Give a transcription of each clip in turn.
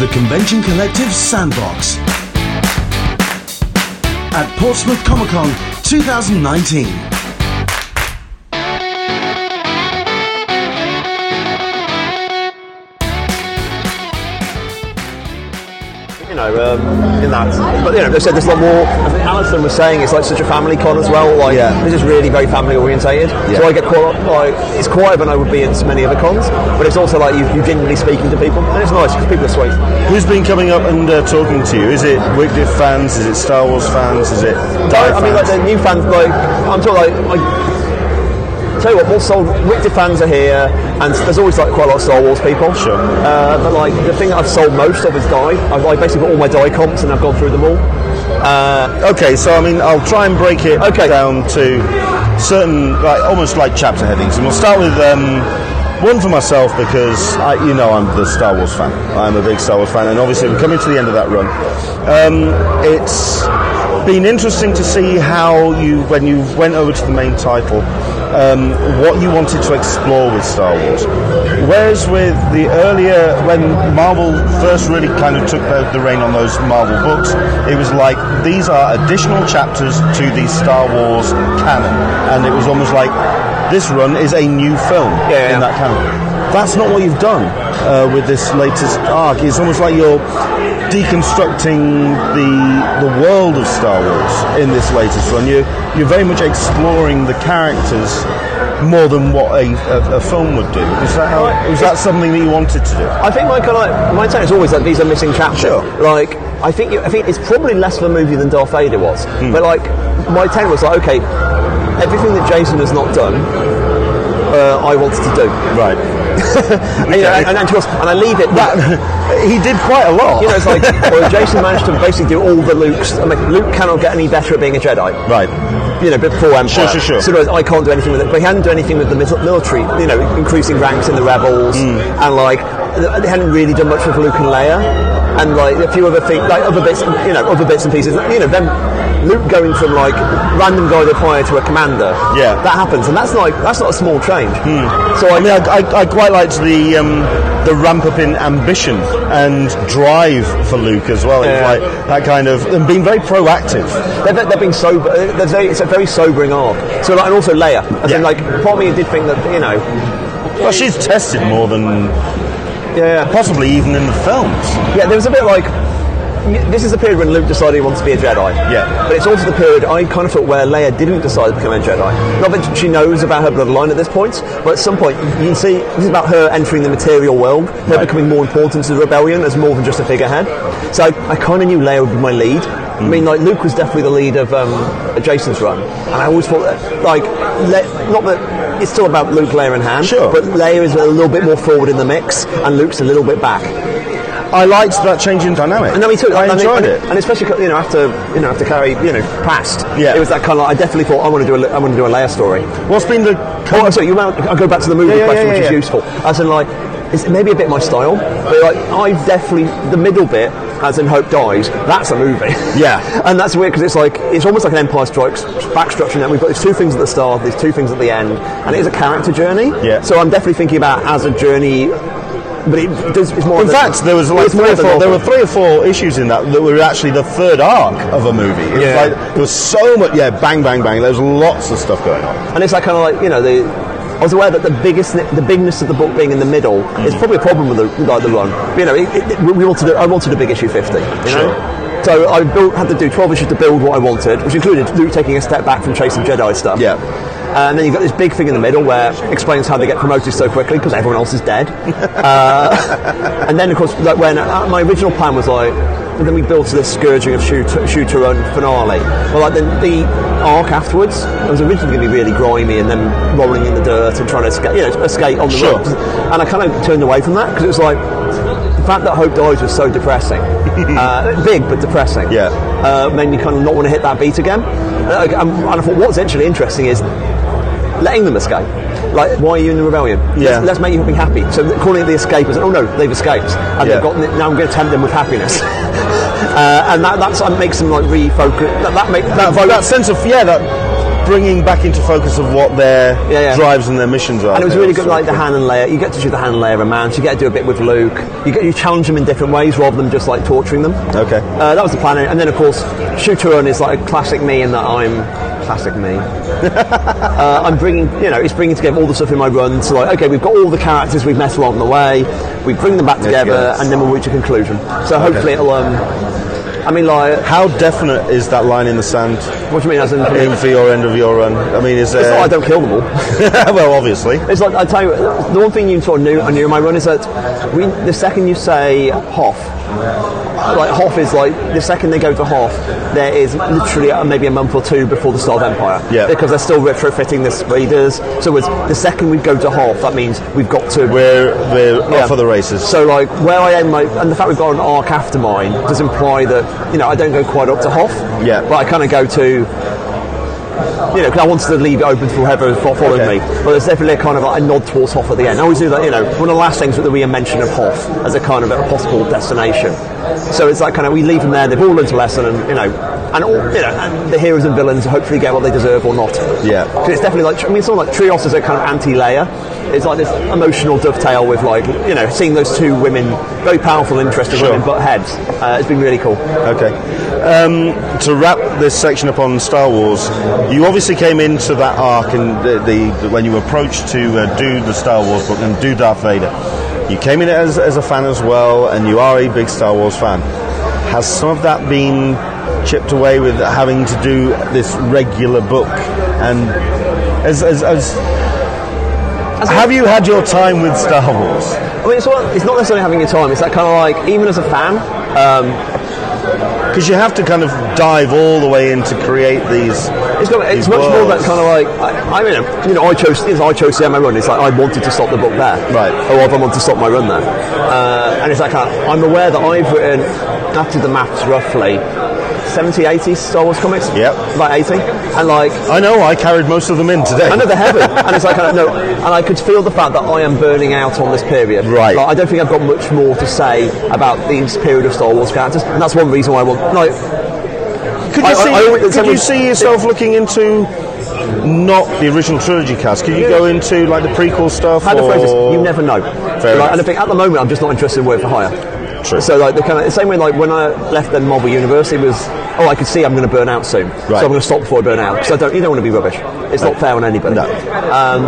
The Convention Collective Sandbox. At Portsmouth Comic Con 2019. Know, um, in that. But you know, they said there's a lot more. I think Alison was saying it's like such a family con as well. Like, Yeah. this is really very family orientated. Yeah. So I get quite like it's quieter than I would be in so many other cons. But it's also like you, you're genuinely speaking to people, and it's nice because people are sweet. Who's been coming up and uh, talking to you? Is it WicDiv fans? Is it Star Wars fans? Is it Die I mean, like the new fans, like I'm talking like. I, Tell you what, more sold. Wicked fans are here, and there's always like quite a lot of Star Wars people. Sure. Uh, but like the thing that I've sold most of is die. I've like, basically got all my die comps, and I've gone through them all. Uh, Okay, so I mean, I'll try and break it Okay. down to certain, like almost like chapter headings, and we'll start with um, one for myself because I, you know I'm the Star Wars fan. I'm a big Star Wars fan, and obviously we're coming to the end of that run. Um, it's been interesting to see how you, when you went over to the main title, um, what you wanted to explore with Star Wars. Whereas with the earlier, when Marvel first really kind of took the, the reign on those Marvel books, it was like these are additional chapters to the Star Wars canon, and it was almost like this run is a new film Yeah, yeah. in that canon. That's not what you've done uh, with this latest arc. It's almost like you're deconstructing the the world of Star Wars in this latest one. You you're very much exploring the characters more than what a, a, a film would do. Is that how, is that something that you wanted to do? I think my kind of my take is always that these are missing chapters. Sure. Like I think you, I think it's probably less of a movie than Darth Vader was. Hmm. But like my take was like, okay, everything that Jason has not done, uh, I wanted to do. Right. You know, and, and, and, and I leave it. he did quite a lot. you know, it's like well, Jason managed to basically do all the Luke's. I mean, Luke cannot get any better at being a Jedi. right. You know, before Empire. Sure, sure, sure. So I can't do anything with it. But he hadn't done anything with the military. You know, increasing ranks in the rebels, Hmm. and like they hadn't really done much with Luke and Leia, and like a few other things, like other bits, you know, other bits and pieces. You know, then Luke going from like random guy they hire to a commander. Yeah. that happens, and that's like that's not a small change. So I mean, I, I, I quite liked the um, the ramp up in ambition and drive for Luke as well. Yeah. like that kind of and being very proactive. They're, they're being sober. uh, they're very- It's a very sobering arc. So, like, and also Leia. As in, Yeah. like, part of me did think that you know, Well, she's tested more than yeah, possibly even in the films. yeah. There was a bit like this is the period when Luke decided he wanted to be a Jedi. Yeah. But it's also the period I kind of thought where Leia didn't decide to become a Jedi. Not that she knows about her bloodline at this point, but at some point you can see this is about her entering the material world, her Right. becoming more important to the rebellion as more than just a figurehead. So I, I kind of knew Leia would be my lead. I mean, like Luke was definitely the lead of um, Jason's run, and I always thought that, like, Le- not that it's still about Luke, Leia, and Han, Sure. but Leia is a little bit more forward in the mix, and Luke's a little bit back. I liked that change in dynamic. And then we took, I and, enjoyed and, it. and especially you know after you know after Carrie you know passed, Yeah. it was that kind of. Like, I definitely thought I want to do a I want to do a Leia story. What's been the Oh, I'm sorry, you might, I'll go back to the movie Yeah, yeah, question, yeah, which is useful. As in, like, it's maybe a bit my style, but like, I definitely the middle bit, as in Hope dies. That's a movie. Yeah. and that's weird because it's like it's almost like an Empire Strikes Back structure. Now we've got these two things at the start, these two things at the end, and it is a character journey. Yeah. So I'm definitely thinking about as a journey. But it does, it's more. In fact, there was like three or four, there were three or four issues in that that were actually the third arc of a movie. It was Yeah. like, there was so much, yeah, bang, bang, bang. There was lots of stuff going on. And it's like kind of like you know the. I was aware that the biggest, the bigness of the book being in the middle is probably a problem with the, like the run. You know, it, it, we wanted, a, I wanted a big issue fifty. You know? So I built, had to do twelve issues to build what I wanted, which included Luke taking a step back from chasing Jedi stuff. Yeah. And then you've got this big thing in the middle where it explains how they get promoted so quickly because everyone else is dead. uh, and then, of course, like when uh, my original plan was like, and then we built to this scourging of shoot Shu-Torun finale. Well, like the, the arc afterwards, it was originally going to be really grimy and then rolling in the dirt and trying to escape, you know, escape on the Sure. ropes. And I kind of turned away from that because it was like the fact that Hope dies was so depressing, uh, big but depressing. Yeah. uh, made me kind of not want to hit that beat again. Uh, and I thought what's actually interesting is letting them escape. Like, why are you in the rebellion? Yeah. Let's, let's make you be happy. So calling it the escape is, oh no, they've escaped. And Yeah. they've got, now I'm going to tempt them with happiness. uh, and that, that's, that makes them like refocus. That, that, make, That, that sense of, yeah, that bringing back into focus of what their Yeah, yeah. drives and their missions are. And it was really good, like the cool. Han and Leia. You get to shoot the Han and Leia romance. You get to do a bit with Luke. You get you challenge them in different ways rather than just like torturing them. Okay. Uh, that was the plan. And then of course, run is like a classic me in that I'm classic me. uh, I'm bringing, you know, it's bringing together all the stuff in my run. So like, okay, we've got all the characters we've met along the way. We bring them back together, and then we'll reach a conclusion. So hopefully it'll. Um, I mean, like, How definite is that line in the sand what do you mean? As in, in for your end of your run? I mean, is it's not? I don't kill them all. well, obviously. It's like I tell you, the one thing you sort of knew I knew in my run is that we, the second you say Hoth, like Hoth is like the second they go to Hoth, there is literally maybe a month or two before the start of Empire. Yeah. Because they're still retrofitting the speeders. So it's the second we go to Hoth, that means we've got to. We're we're Yeah. off for the races. So like where I am, like, and the fact we've got an arc after mine does imply that you know I don't go quite up to Hoth. Yeah. But I kind of go to. You know, because I wanted to leave it open for whoever fo- followed Okay. me. But there's definitely a kind of like a nod towards Hoth at the end. I always do that. You know, one of the last things that we mention of Hoth as a kind of a possible destination. So it's like kind of we leave them there. They've all learned a lesson, and you know, and all you know, and the heroes and villains hopefully get what they deserve or not. Yeah. 'Cause it's definitely like I mean, of like Trios is a kind of anti-Leia. It's like this emotional dovetail with like you know seeing those two women, very powerful, interesting Sure. women, butt heads. Uh, it's been really cool. Okay. Um, to wrap this section up on Star Wars, you obviously came into that arc and the, the, when you approached to uh, do the Star Wars book and do Darth Vader. You came in as, as a fan as well, and you are a big Star Wars fan. Has some of that been chipped away with having to do this regular book? And as, as, as have you had your time with Star Wars? I mean, it's not, it's not necessarily having your time. It's that kind of like even as a fan, Because you have to kind of dive all the way in to create these. It's, got, it's these much more that kind of like I, I mean, you know, I chose I chose to end my run. It's like I wanted to stop the book there, Right. Or I wanted to stop my run there, uh, and it's like kind of, I'm aware that I've written after the maths roughly 70, 80 Star Wars comics. Yep. about 80, and like I know I carried most of them in today. I know they're heavy, and it's like I know, and I could feel the fact that I am burning out on this period. Right. Like, I don't think I've got much more to say about this period of Star Wars characters, and that's one reason why I want. Like, Could you I- see? I always- could you see yourself looking into not the original trilogy cast? Could you go into like the prequel stuff? how to phrase this? or- You never know. Fair like, enough. and I think at the moment I'm just not interested in work for hire. True. So like the kind of the same way like when I left the Marvel Universe, it was oh I can see I'm going to burn out soon, so I'm going to stop before I burn out because I don't you don't want to be rubbish. It's not fair on anybody. No. Um,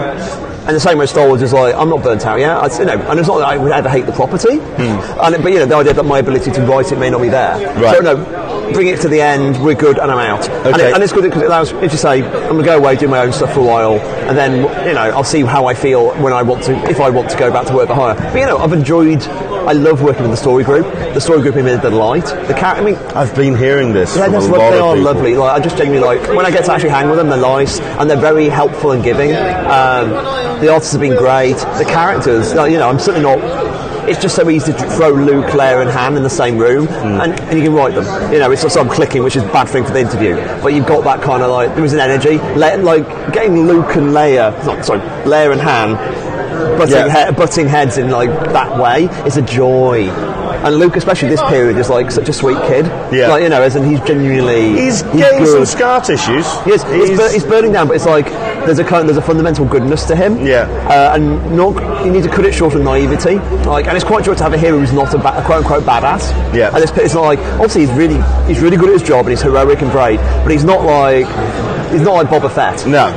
and the same way Star Wars is like I'm not burnt out yet. I, you know, and it's not that I would ever hate the property, and it- but you know the idea that my ability to write it may not be there. Right. So no. Bring it to the end. We're good, and I'm out. And, Okay. it, and it's good because it allows, if you say, I'm going to go away, do my own stuff for a while, and then you know I'll see how I feel when I want to, if I want to go back to work for hire. But you know, I've enjoyed. I love working with the story group. The story group been a delight. The character, I mean, I've been hearing this yeah, that's lot they are people. lovely. Like I just genuinely like when I get to actually hang with them, they're nice and they're very helpful and giving. Um, the artists have been great. The characters, like, you know, I'm certainly not. It's just so easy to throw Luke, Leia, and Han in the same room, Hmm. and, and you can write them. You know, it's just I'm clicking, which is a bad thing for the interview. But you've got that kind of like there was an energy. Le- like getting Luke and Leia, not sorry, Leia and Han butting, Yeah. he- butting heads in like that way is a joy. And Luke, especially this period, is like such a sweet kid. Yeah. Like, you know, as in he's genuinely. He's getting good. some scar tissues. Yes, he's, bur- he's burning down, but it's like there's a kind, there's a fundamental goodness to him. Yeah. uh, and not you need to cut it short of naivety. Like, and it's quite joy to have a hero who's not a, ba- a quote unquote badass. Yeah. and it's, it's not like obviously he's really he's really good at his job and he's heroic and brave, but he's not like he's not like Boba Fett. No,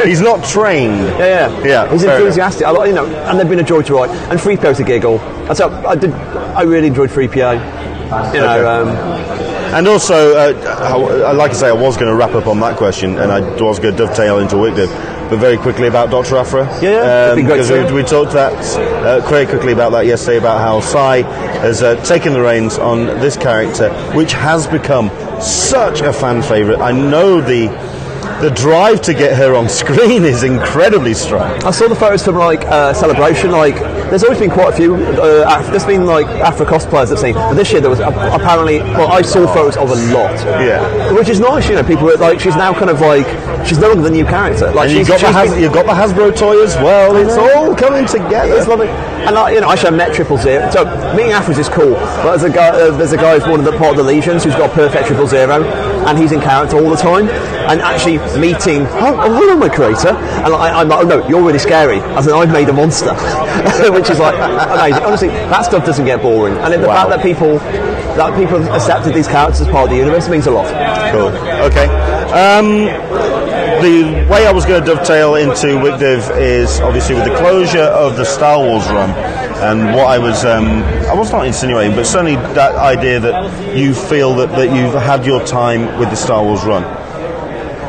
he's not trained. Yeah, yeah, Yeah, He's enthusiastic. I, you know, and they've been a joy to write. And 3PO's a giggle. That's how, I did. I really enjoyed 3PO. You know, Okay. um, And also, uh, I- like I say, I was going to wrap up on that question, and I was going to dovetail into what Wick but very quickly about Dr. Aphra. Yeah, great because we, we talked that uh, very quickly about that yesterday about how Si has uh, taken the reins on this character, which has become such a fan favourite. I know the the drive to get her on screen is incredibly strong. I saw the photos from like uh, celebration. Like, there's always been quite a few. Uh, Af- there's been like Aphra cosplayers I've seen, but this year there was a- apparently. Well, I saw photos of a lot. Yeah. which is nice. You know, people are like she's now kind of like she's no longer the new character. Like And you she's, got the Has- been- got the Hasbro toy as well. It's all coming together. It's lovely. And like, you know, actually, I met Triple Zero. So meeting Aphras is cool. But there's a guy, uh, there's a guy who's one of the part of the legions who's got perfect Triple Zero. And he's in character all the time. And actually meeting, oh, oh hello, my creator, and I, I'm like, oh no, you're really scary. As in, I've made a monster, which is like amazing. Honestly, that stuff doesn't get boring, and the Wow. fact that people that people have accepted these characters as part of the universe means a lot. Cool. Okay. Um, the way I was going to dovetail into WicDiv is obviously with the closure of the Star Wars run, and what I was um, I was not insinuating, but certainly that idea that you feel that, that you've had your time with the Star Wars run.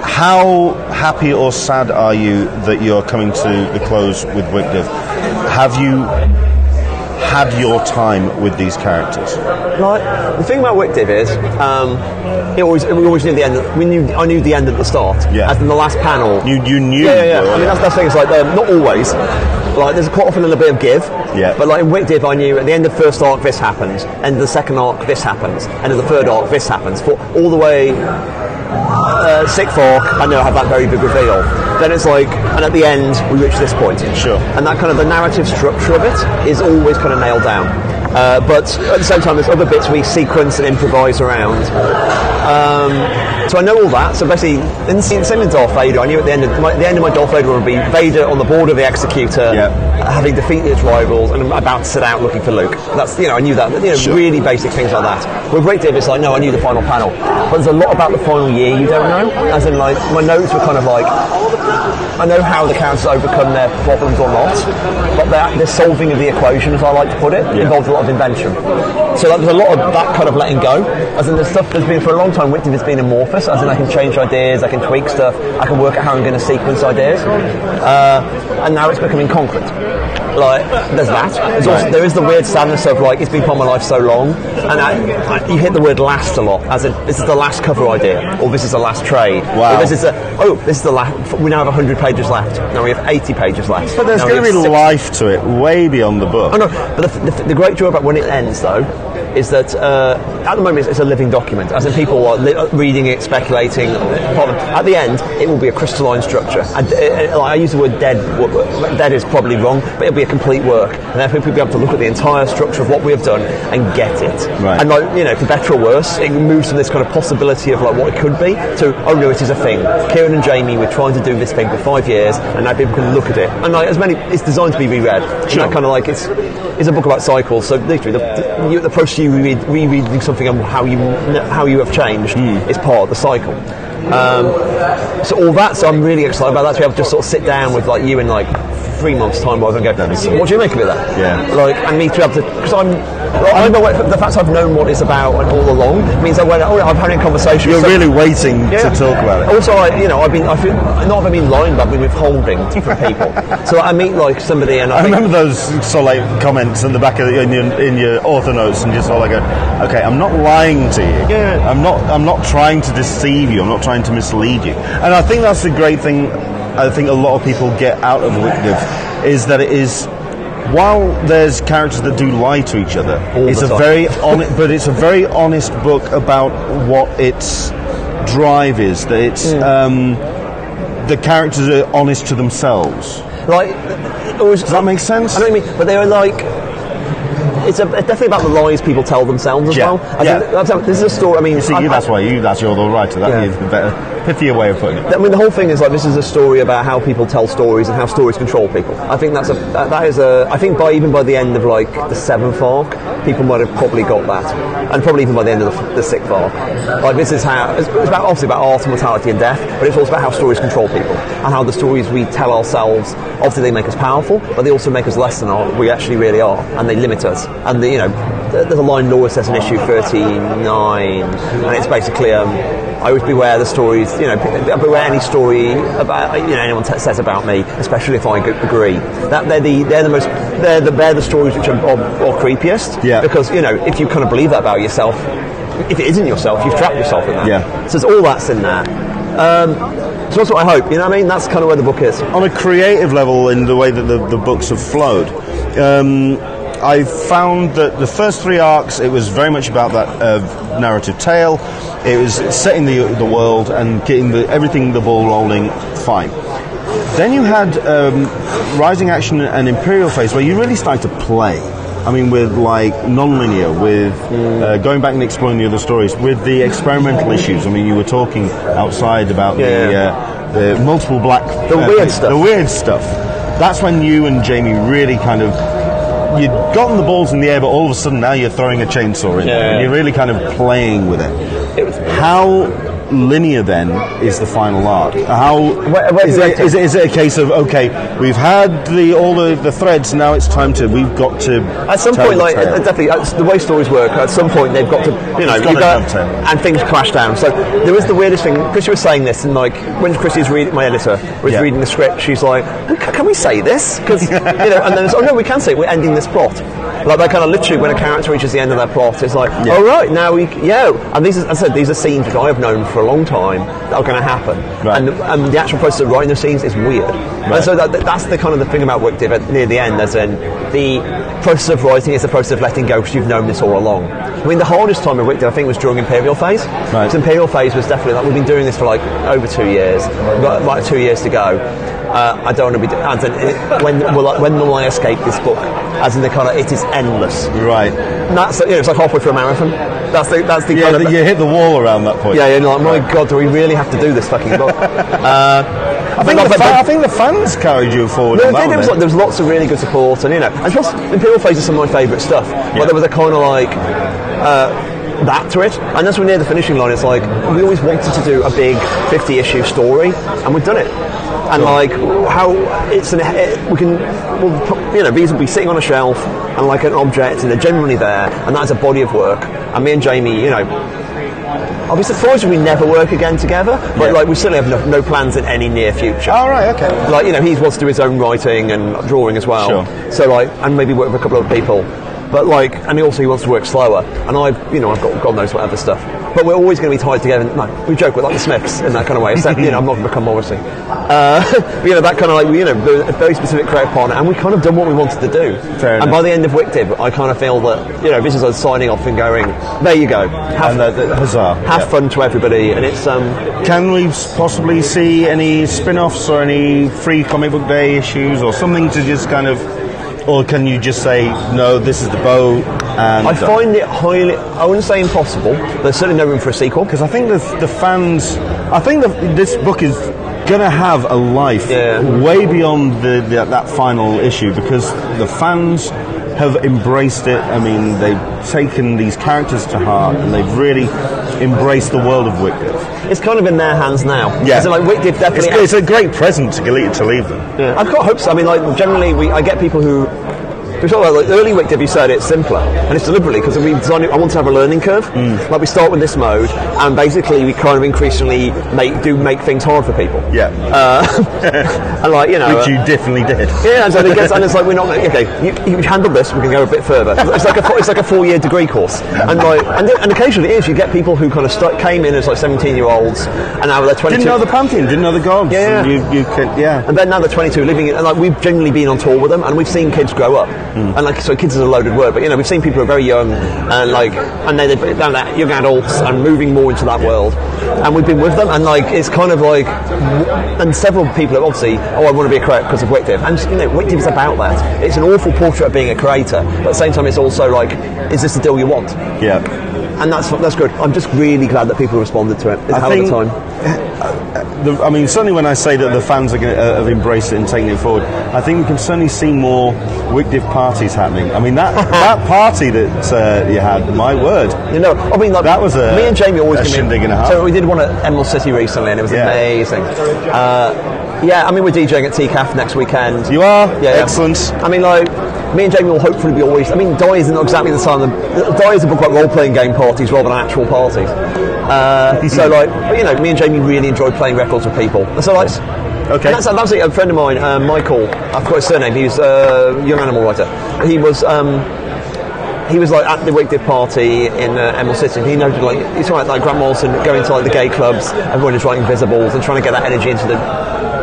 How happy or sad are you that you're coming to the close with WicDiv? Have you had your time with these characters? Like the thing about WicDiv is, um, it always we always knew the end. We knew I knew the end at the start. Yeah. As in the last panel. You you knew. yeah, yeah, yeah. I mean, that's, that's the thing. It's like um, not always. Like there's quite often a little bit of give. Yeah. But like in WicDiv, I knew at the end of the first arc this happens, end of the second arc this happens, end of the third arc this happens. For all the way uh, sixth arc, I know I have that very big reveal. Then it's like, and at the end we reach this point. Sure. And that kind of the narrative structure of it is always kind of nailed down. Uh, but at the same time, there's other bits we sequence and improvise around. Um, so I know all that. So basically, in, same in Darth Vader, I knew at the end of my, the end of my Darth Vader would be Vader on the border of the Executor, Yeah. having defeated his rivals, and about to set out looking for Luke. That's you know I knew that. You know, Sure. really basic things like that. With Great Div, it's like no, I knew the final panel, but there's a lot about the final year you don't know. As in, like my notes were kind of like. I know how the characters overcome their problems or not, but the, the solving of the equation, as I like to put it, involves a lot of invention. So there's a lot of that kind of letting go. As in, the stuff that's been for a long time, WicDiv has been amorphous. As in, I can change ideas, I can tweak stuff, I can work out how I'm going to sequence ideas, uh, and now it's becoming concrete. Like there's that. There's also, there is the weird sadness of like it's been part of my life so long, and I, I, you hit the word last a lot. As in, this is the last cover idea, or this is the last trade, Wow. or this is a oh this is the last. We now have 100 pages left. Now we have 80 pages left. But there's going to be 60. life to it, way beyond the book. Oh no, but the, the, the great joy about when it ends, though, is that uh, at the moment it's, a living document. As in, people are li- reading it, speculating. At the end, it will be a crystalline structure. And, uh, uh, I use the word dead. Dead is probably wrong, but it'll be a complete work, and therefore people will be able to look at the entire structure of what we have done and get it. Right. And like you know, for better or worse, it moves from this kind of possibility of like what it could be to oh no, it is a thing. Kieron and Jamie were trying to do this thing for five years, and now people can look at it. And like as many, it's designed to be reread. Sure. that kind of like it's it's a book about cycles. So literally, the, the, you, the process you reread, rereading something and how you how you have changed is part of the cycle. Um, so all that. So I'm really excited about that. To be able to just sort of sit down with like you in like three months' time, rather than go, That'd be cool. what do you make of it? Then? Yeah. Like, and me to be able to because I'm. I what, the fact I've known what it's about and all along means that when oh, I'm having a conversation, You're some- really waiting yeah. to talk about it. Also, I, you know, I've been, I feel, not have I been lying, but I've been withholding from people. so I meet like somebody, and I, I think, remember those sort of like comments in the back of the, in your in your author notes, and just all like, go, okay, I'm not lying to you. Yeah. I'm not. I'm not trying to deceive you. I'm not trying to mislead you. And I think that's the great thing. I think a lot of people get out of WicDiv is that it is. While there's characters that do lie to each other, All it's a time. very honest, but it's a very honest book about what its drive is. That it's Hmm. um, the characters are honest to themselves. like, was, Does that make sense? I know what you mean, but they are like. It's, a, it's definitely about the lies people tell themselves as Yeah. well. I Yeah. think that's- this is a story. I mean, See, I- you, I- that's why you. That's your the writer. That Yeah. is the better, pithier way of putting it. I mean, the whole thing is like this is a story about how people tell stories and how stories control people. I think that's a that, is a. I think by even by the end of like the seventh arc, people might have probably got that, and probably even by the end of the, the sixth arc. Like this is how it's, it's about obviously about art, mortality, and death, but it's also about how stories control people and how the stories we tell ourselves. Obviously, they make us powerful, but they also make us less than our, we actually really are, and they limit us. And the, you know, there's a line Laura says in issue 39, and it's basically. Um, I always beware the stories, you know, beware any story about you know anyone t- says about me, especially if I g- agree. That they're the they're the most they're the they're the stories which are, are, are creepiest. Yeah. Because you know if you kind of believe that about yourself, if it isn't yourself, you've trapped yourself in that. Yeah. So there's all that's in there. Um, so that's what I hope. You know what I mean? That's kind of where the book is. On a creative level, in the way that the, the books have flowed, um, I found that the first three arcs, it was very much about that uh, narrative tale. It was setting the the world and getting the, everything the ball rolling. Fine. Then you had um, Rising Action and Imperial Phase, where you really started to play. I mean, with like non-linear, with uh, going back and exploring the other stories, with the experimental issues. I mean, you were talking outside about Yeah. the, uh, the multiple black, The uh, weird stuff. the weird stuff. That's when you and Jamie really kind of. You'd gotten the balls in the air, but all of a sudden now you're throwing a chainsaw in there, Yeah. and you're really kind of playing with it. It was- How linear then is the final arc? How Where- where is you it, is it? Is it a case of okay, we've had the all the, the threads, now it's time to we've got to At some point, like tale. definitely, uh, the way stories work, at some point they've got to, you know, gotta and things crash down. So there was the weirdest thing. because Chrissy was saying this, and like when Chrissy's reading, my editor was Yeah. reading the script, she's like, "Can we say this?" Because you know, and then it's, oh no, we can say it. We're ending this plot. Like they kind of literally, when a character reaches the end of their plot, it's like, Yeah. "Oh right, now we, yeah." And these, are, as I said, these are scenes which I have known for a long time that are going to happen, Right. and, and the actual process of writing the scenes is weird. And so that, that's the kind of the thing about WicDiv at near the end, as in the process of writing is the process of letting go because you've known this all along. I mean, the hardest time of WicDiv, I think, was during Imperial Phase. Right. So Imperial Phase was definitely like we've been doing this for like over two years. We've got like two years to go. Uh, I don't want to be. In, it, when will I, when will I escape this book? As in the kind of it is endless. right. And that's you know, it's like halfway through a marathon. That's the that's the Yeah, kind of you hit the wall around that point. yeah. You're like, my God, do we really have to do this fucking book? Uh, I think, the fa- I think the fans carried you forward. No, there, was, like, there was lots of really good support, and you know, and plus Imperial Phase is some of my favourite stuff. Yeah. But there was a kind of like uh, that to it, and as we're near the finishing line, it's like we always wanted to do a big fifty-issue story, and we've done it. And like how it's an it, we can, well, you know, these will be sitting on a shelf and like an object, and they're generally there, and that's a body of work. And me and Jamie, you know, I'll be surprised if we never work again together, but Yeah. like we certainly have no, no plans in any near future All right. Okay. like you know he wants to do his own writing and drawing as well Sure. so like and maybe work with a couple of people but like and he also he wants to work slower. And I've you know I've got God knows what other stuff. But we're always going to be tied together. No we joke with like the Smiths in that kind of way. Except you know I'm not going to become Morrissey uh, but, you know that kind of like you know a very specific creative partner. And we kind of done what we wanted to do. Fair and enough. by the end of WicDiv I kind of feel that you know this is us signing off and going there you go. Have, And uh, the, huzzah. have yeah. fun to everybody. And it's um Can we possibly see any spin-offs or any free comic book day issues or something to just kind of, or can you just say no? This is the bow. And I uh, find it highly I wouldn't say impossible there's certainly no room for a sequel because I think the the fans, I think the, this book is going to have a life Yeah. way beyond the, the that final issue because the fans have embraced it. I mean, they've taken these characters to heart and they've really embraced the world of WicDiv. It's kind of in their hands now. Yeah. So like Wicked It's, definitely. it's a great present to leave, to leave them. Yeah. I've got hopes. I mean, like generally, we I get people who. We talk about like early Wicked, you said it's simpler, and it's deliberately because we designed it. I want to have a learning curve. Mm. Like we start with this mode, and basically we kind of increasingly make do make things hard for people. Yeah. Uh, and like you know, Which you definitely did. Yeah, and so it gets, and it's like we're not okay. You, you handle this, we can go a bit further. It's like a four- it's like a four year degree course, and like and, and occasionally it is. You get people who kind of stu came in as like seventeen year olds, and now they're twenty. Didn't know the Pantheon, didn't know the gods. Yeah, and. You, you could, yeah. and then now they're 22, living it, and like we've genuinely been on tour with them, and we've seen kids grow up. Hmm. And like, so kids is a loaded word, but you know, we've seen people who are very young, and like, and then they're that young adults and moving more into that world. And we've been with them, and like, it's kind of like, and several people have obviously, oh, I want to be a creator because of WicDiv, and you know, WicDiv is about that. It's an awful portrait of being a creator, but at the same time, it's also like, is this the deal you want? Yeah. And that's that's good. I'm just really glad that people responded to it. It's a I hell think- of a time. The, I mean, certainly when I say that the fans are gonna, uh, have embraced it and taken it forward, I think we can certainly see more WicDiv parties happening. I mean, that that party that uh, you had, my word. You know, I mean, like That was a- me and Jamie always a shindig and a half. So we did one at Emerald City recently, and it was Yeah. amazing. Uh, yeah, I mean, we're DJing at TCAF next weekend. You are? Yeah, yeah. Excellent. I mean, like, me and Jamie will hopefully be always. I mean, Die is not exactly the time. Die is a book about role-playing game parties rather than actual parties. Uh, so, like, you know, me and Jamie really enjoy playing records with people. So, like, Okay. and that's, that's. A friend of mine, uh, Michael. I've got his surname. He's a young animal writer. He was. Um, he was like at the Wicked party in uh, Emerald City. And he noted like he's about like Grant Morrison going to like the gay clubs. Everyone is writing Invisibles and trying to get that energy into the,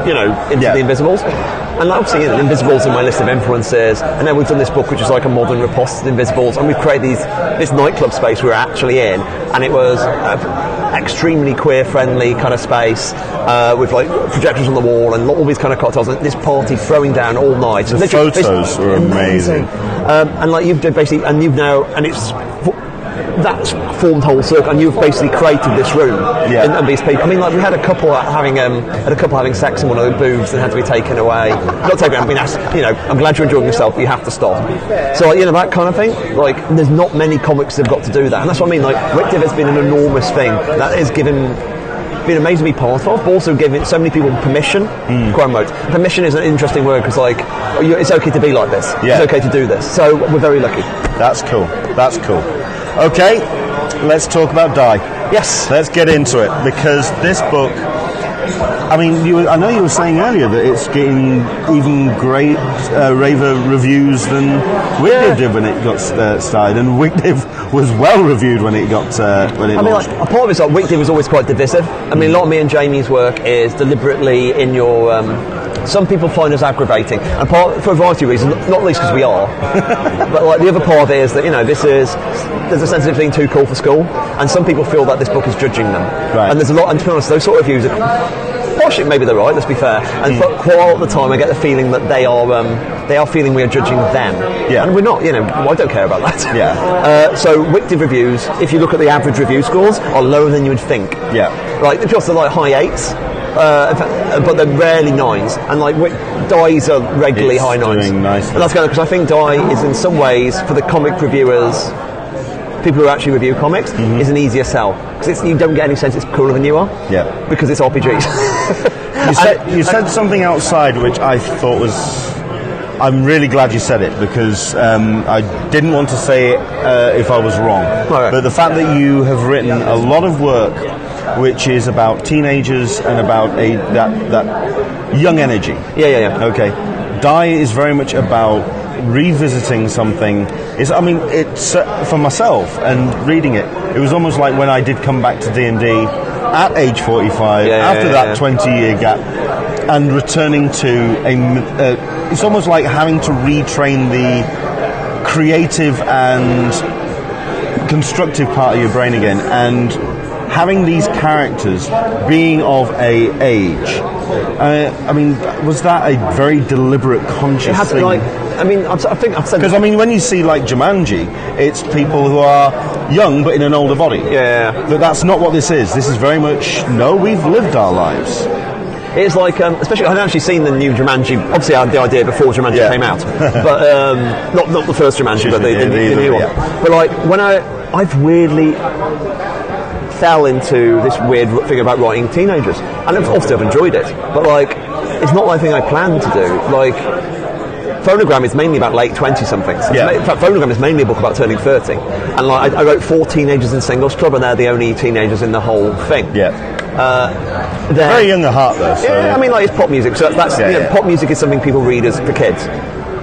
you know, into Yeah. the Invisibles. And like, obviously, you know, Invisibles in my list of influences. And then we've done this book, which is like a modern riposte of Invisibles, and we've created these this nightclub space we we're actually in, and it was. Uh, extremely queer friendly kind of space uh, with like projectors on the wall and all these kind of cocktails. And this party throwing down all night. The Literally- photos were amazing. Um, and like you've done basically, and you've now, and it's. That's formed whole circle, and you've basically created this room Yeah. and, and these people. I mean, like we had a couple having um, had a couple having sex in one of the booths and had to be taken away. Not taken. Away, I mean, that's, you know, I'm glad you're enjoying yourself. But you have to stop. So, like, you know, that kind of thing. Like, there's not many comics that've got to do that, and that's what I mean. Like, WicDiv has been an enormous thing that has given. Been amazing to be part of, but also giving so many people permission. Hmm. Quote unquote. Permission is an interesting word because, like, it's okay to be like this. Yeah. It's okay to do this. So we're very lucky. That's cool. That's cool. Okay, let's talk about Die. Yes. Let's get into it because this book. I mean, you, I know you were saying earlier that it's getting even great uh, raver reviews than Wick Yeah. did when it got uh, started, and Wick was well reviewed when it got uh, when it I mean, like, a part of it's like Weekday was always quite divisive. I mean, a lot of me and Jamie's work is deliberately in your. Um, some people find us aggravating, and part for a variety of reasons, not least because we are. but like the other part is that you know this is there's a sense of being too cool for school, and some people feel that this book is judging them. Right. And there's a lot, and to be honest, those sort of views are. Partially, maybe they're right. Let's be fair. And for quite a lot of the time, I get the feeling that they are um, they are feeling we are judging them. Yeah. And we're not. You know, I don't care about that. Yeah. Uh, so WicDiv reviews, if you look at the average review scores, are lower than you would think. Yeah. Like they're just like high eights, uh, but they're rarely nines. And like Dies are regularly It's high nines. doing nicely. And that's kind of because I think Die is in some ways for the comic reviewers. People who actually review comics is an easier sell because you don't get any sense it's cooler than you are. Mm-hmm. Yeah. Because it's RPGs. You said, you said something outside which I thought was. I'm really glad you said it because um, I didn't want to say it uh, if I was wrong. Right. But the fact that you have written a lot of work which is about teenagers and about a that that young energy. Yeah, yeah, yeah. Okay. Die is very much about revisiting something. It's, I mean, it's uh, for myself and reading it. It was almost like when I did come back to D and D at age forty-five Yeah, yeah, after yeah, that yeah. twenty-year gap, and returning to a. Uh, it's almost like having to retrain the creative and constructive part of your brain again, and having these characters being of a age. Uh, I mean, was that a very deliberate, conscious It had thing? like. I mean, I've, I think I've said Because I mean, when you see like Jumanji, it's people who are young but in an older body. Yeah. But that's not what this is. This is very much no. We've lived our lives. It's like, um, especially, I've actually seen the new Jumanji. Obviously, I had the idea before Jumanji Yeah. came out, but um, not not the first Jumanji, but the, the, the- the the- new one. yeah. But like when I, I've weirdly fell into this weird thing about writing teenagers, and I've obviously I've enjoyed it, but like it's not my thing I planned to do. Like. Phonogram is mainly about late 20 somethings. Yeah. In fact, Phonogram is mainly a book about turning 30. And like, I, I wrote four teenagers in Singles Club, and they're the only teenagers in the whole thing. Yeah. Uh, Very young at heart, though. So yeah, I mean, like it's pop music, so that's Yeah, you know, yeah. pop music is something people read as for kids.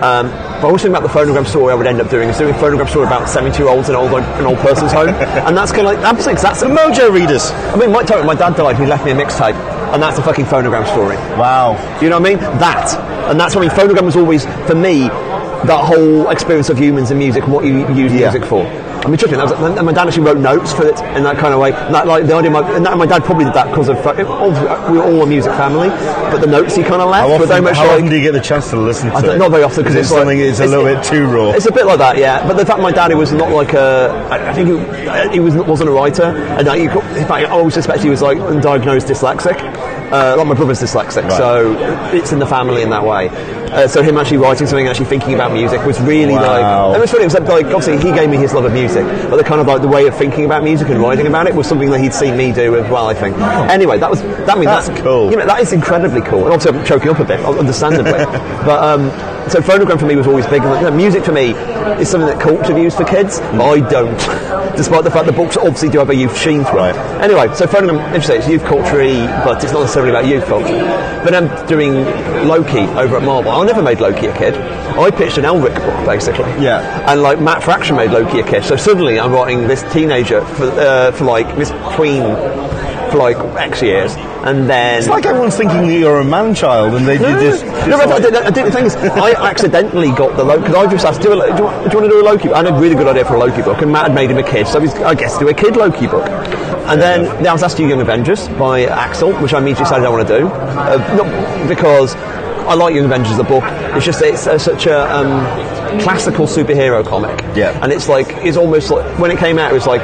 Um, but I was thinking about the phonogram story I would end up doing. Is doing a phonogram story about seventy-year-olds in an old an old person's home, and that's kind of like that's that's the Mojo readers. I mean, my, my dad died. He left me a mixtape, and that's a fucking phonogram story. Wow. You know what I mean? That, and that's what I mean. Phonogram was always for me that whole experience of humans and music and what you use Yeah. music for. I mean, me, and my dad actually wrote notes for it in that kind of way. And that, like the idea, my, and that, my dad probably did that because of it, we were all a music family, but the notes he kind of left How were often, very much how like. often do you get the chance to listen to I don't, it? not very often because it's it like- something it's a it's- little bit too raw. It's a bit like that, yeah. But the fact my daddy was not like a, I I think he, he was wasn't a writer, and like, you, in fact, I always suspect he was like undiagnosed dyslexic. Uh, like my brother's dyslexic, Right. so it's in the family in that way. Uh, so him actually writing something, actually thinking about music was really Wow. like. And it was funny. It was like obviously he gave me his love of music, but the kind of like the way of thinking about music and writing about it was something that he'd seen me do as well. I think. Anyway, that was that. I mean, That's cool. You know, that is incredibly cool. And obviously, I'm choking up a bit, understandably. but um, so phonogram for me was always big. You know, music for me is something that culture views for kids. But I don't, despite the fact the books obviously do have a youth sheen to Right. it. Anyway, so phonogram, interesting. It's youth culture but it's not necessarily about youth culture. But I'm doing Loki over at Marvel. I never made Loki a kid. I pitched an Elric book basically. Yeah. And like Matt Fraction made Loki a kid. So suddenly I'm writing this teenager for uh, for like this tween for like X years, and then It's like everyone's thinking that you're a man child and they no, you just. no, just no, but I did- I did- the thing is, I accidentally got the Loki. Because I just asked, do, a, do, you want, do you want to do a Loki book? I had a really good idea for a Loki book, and Matt had made him a kid, so he's, I guess do a kid Loki book. And then, then I was asked to do Young Avengers by Axel, which I immediately decided I want to do. Uh, not because I like Young Avengers, the book. It's just it's uh, such a um, classical superhero comic. Yeah. And it's like, it's almost like, when it came out, it was like,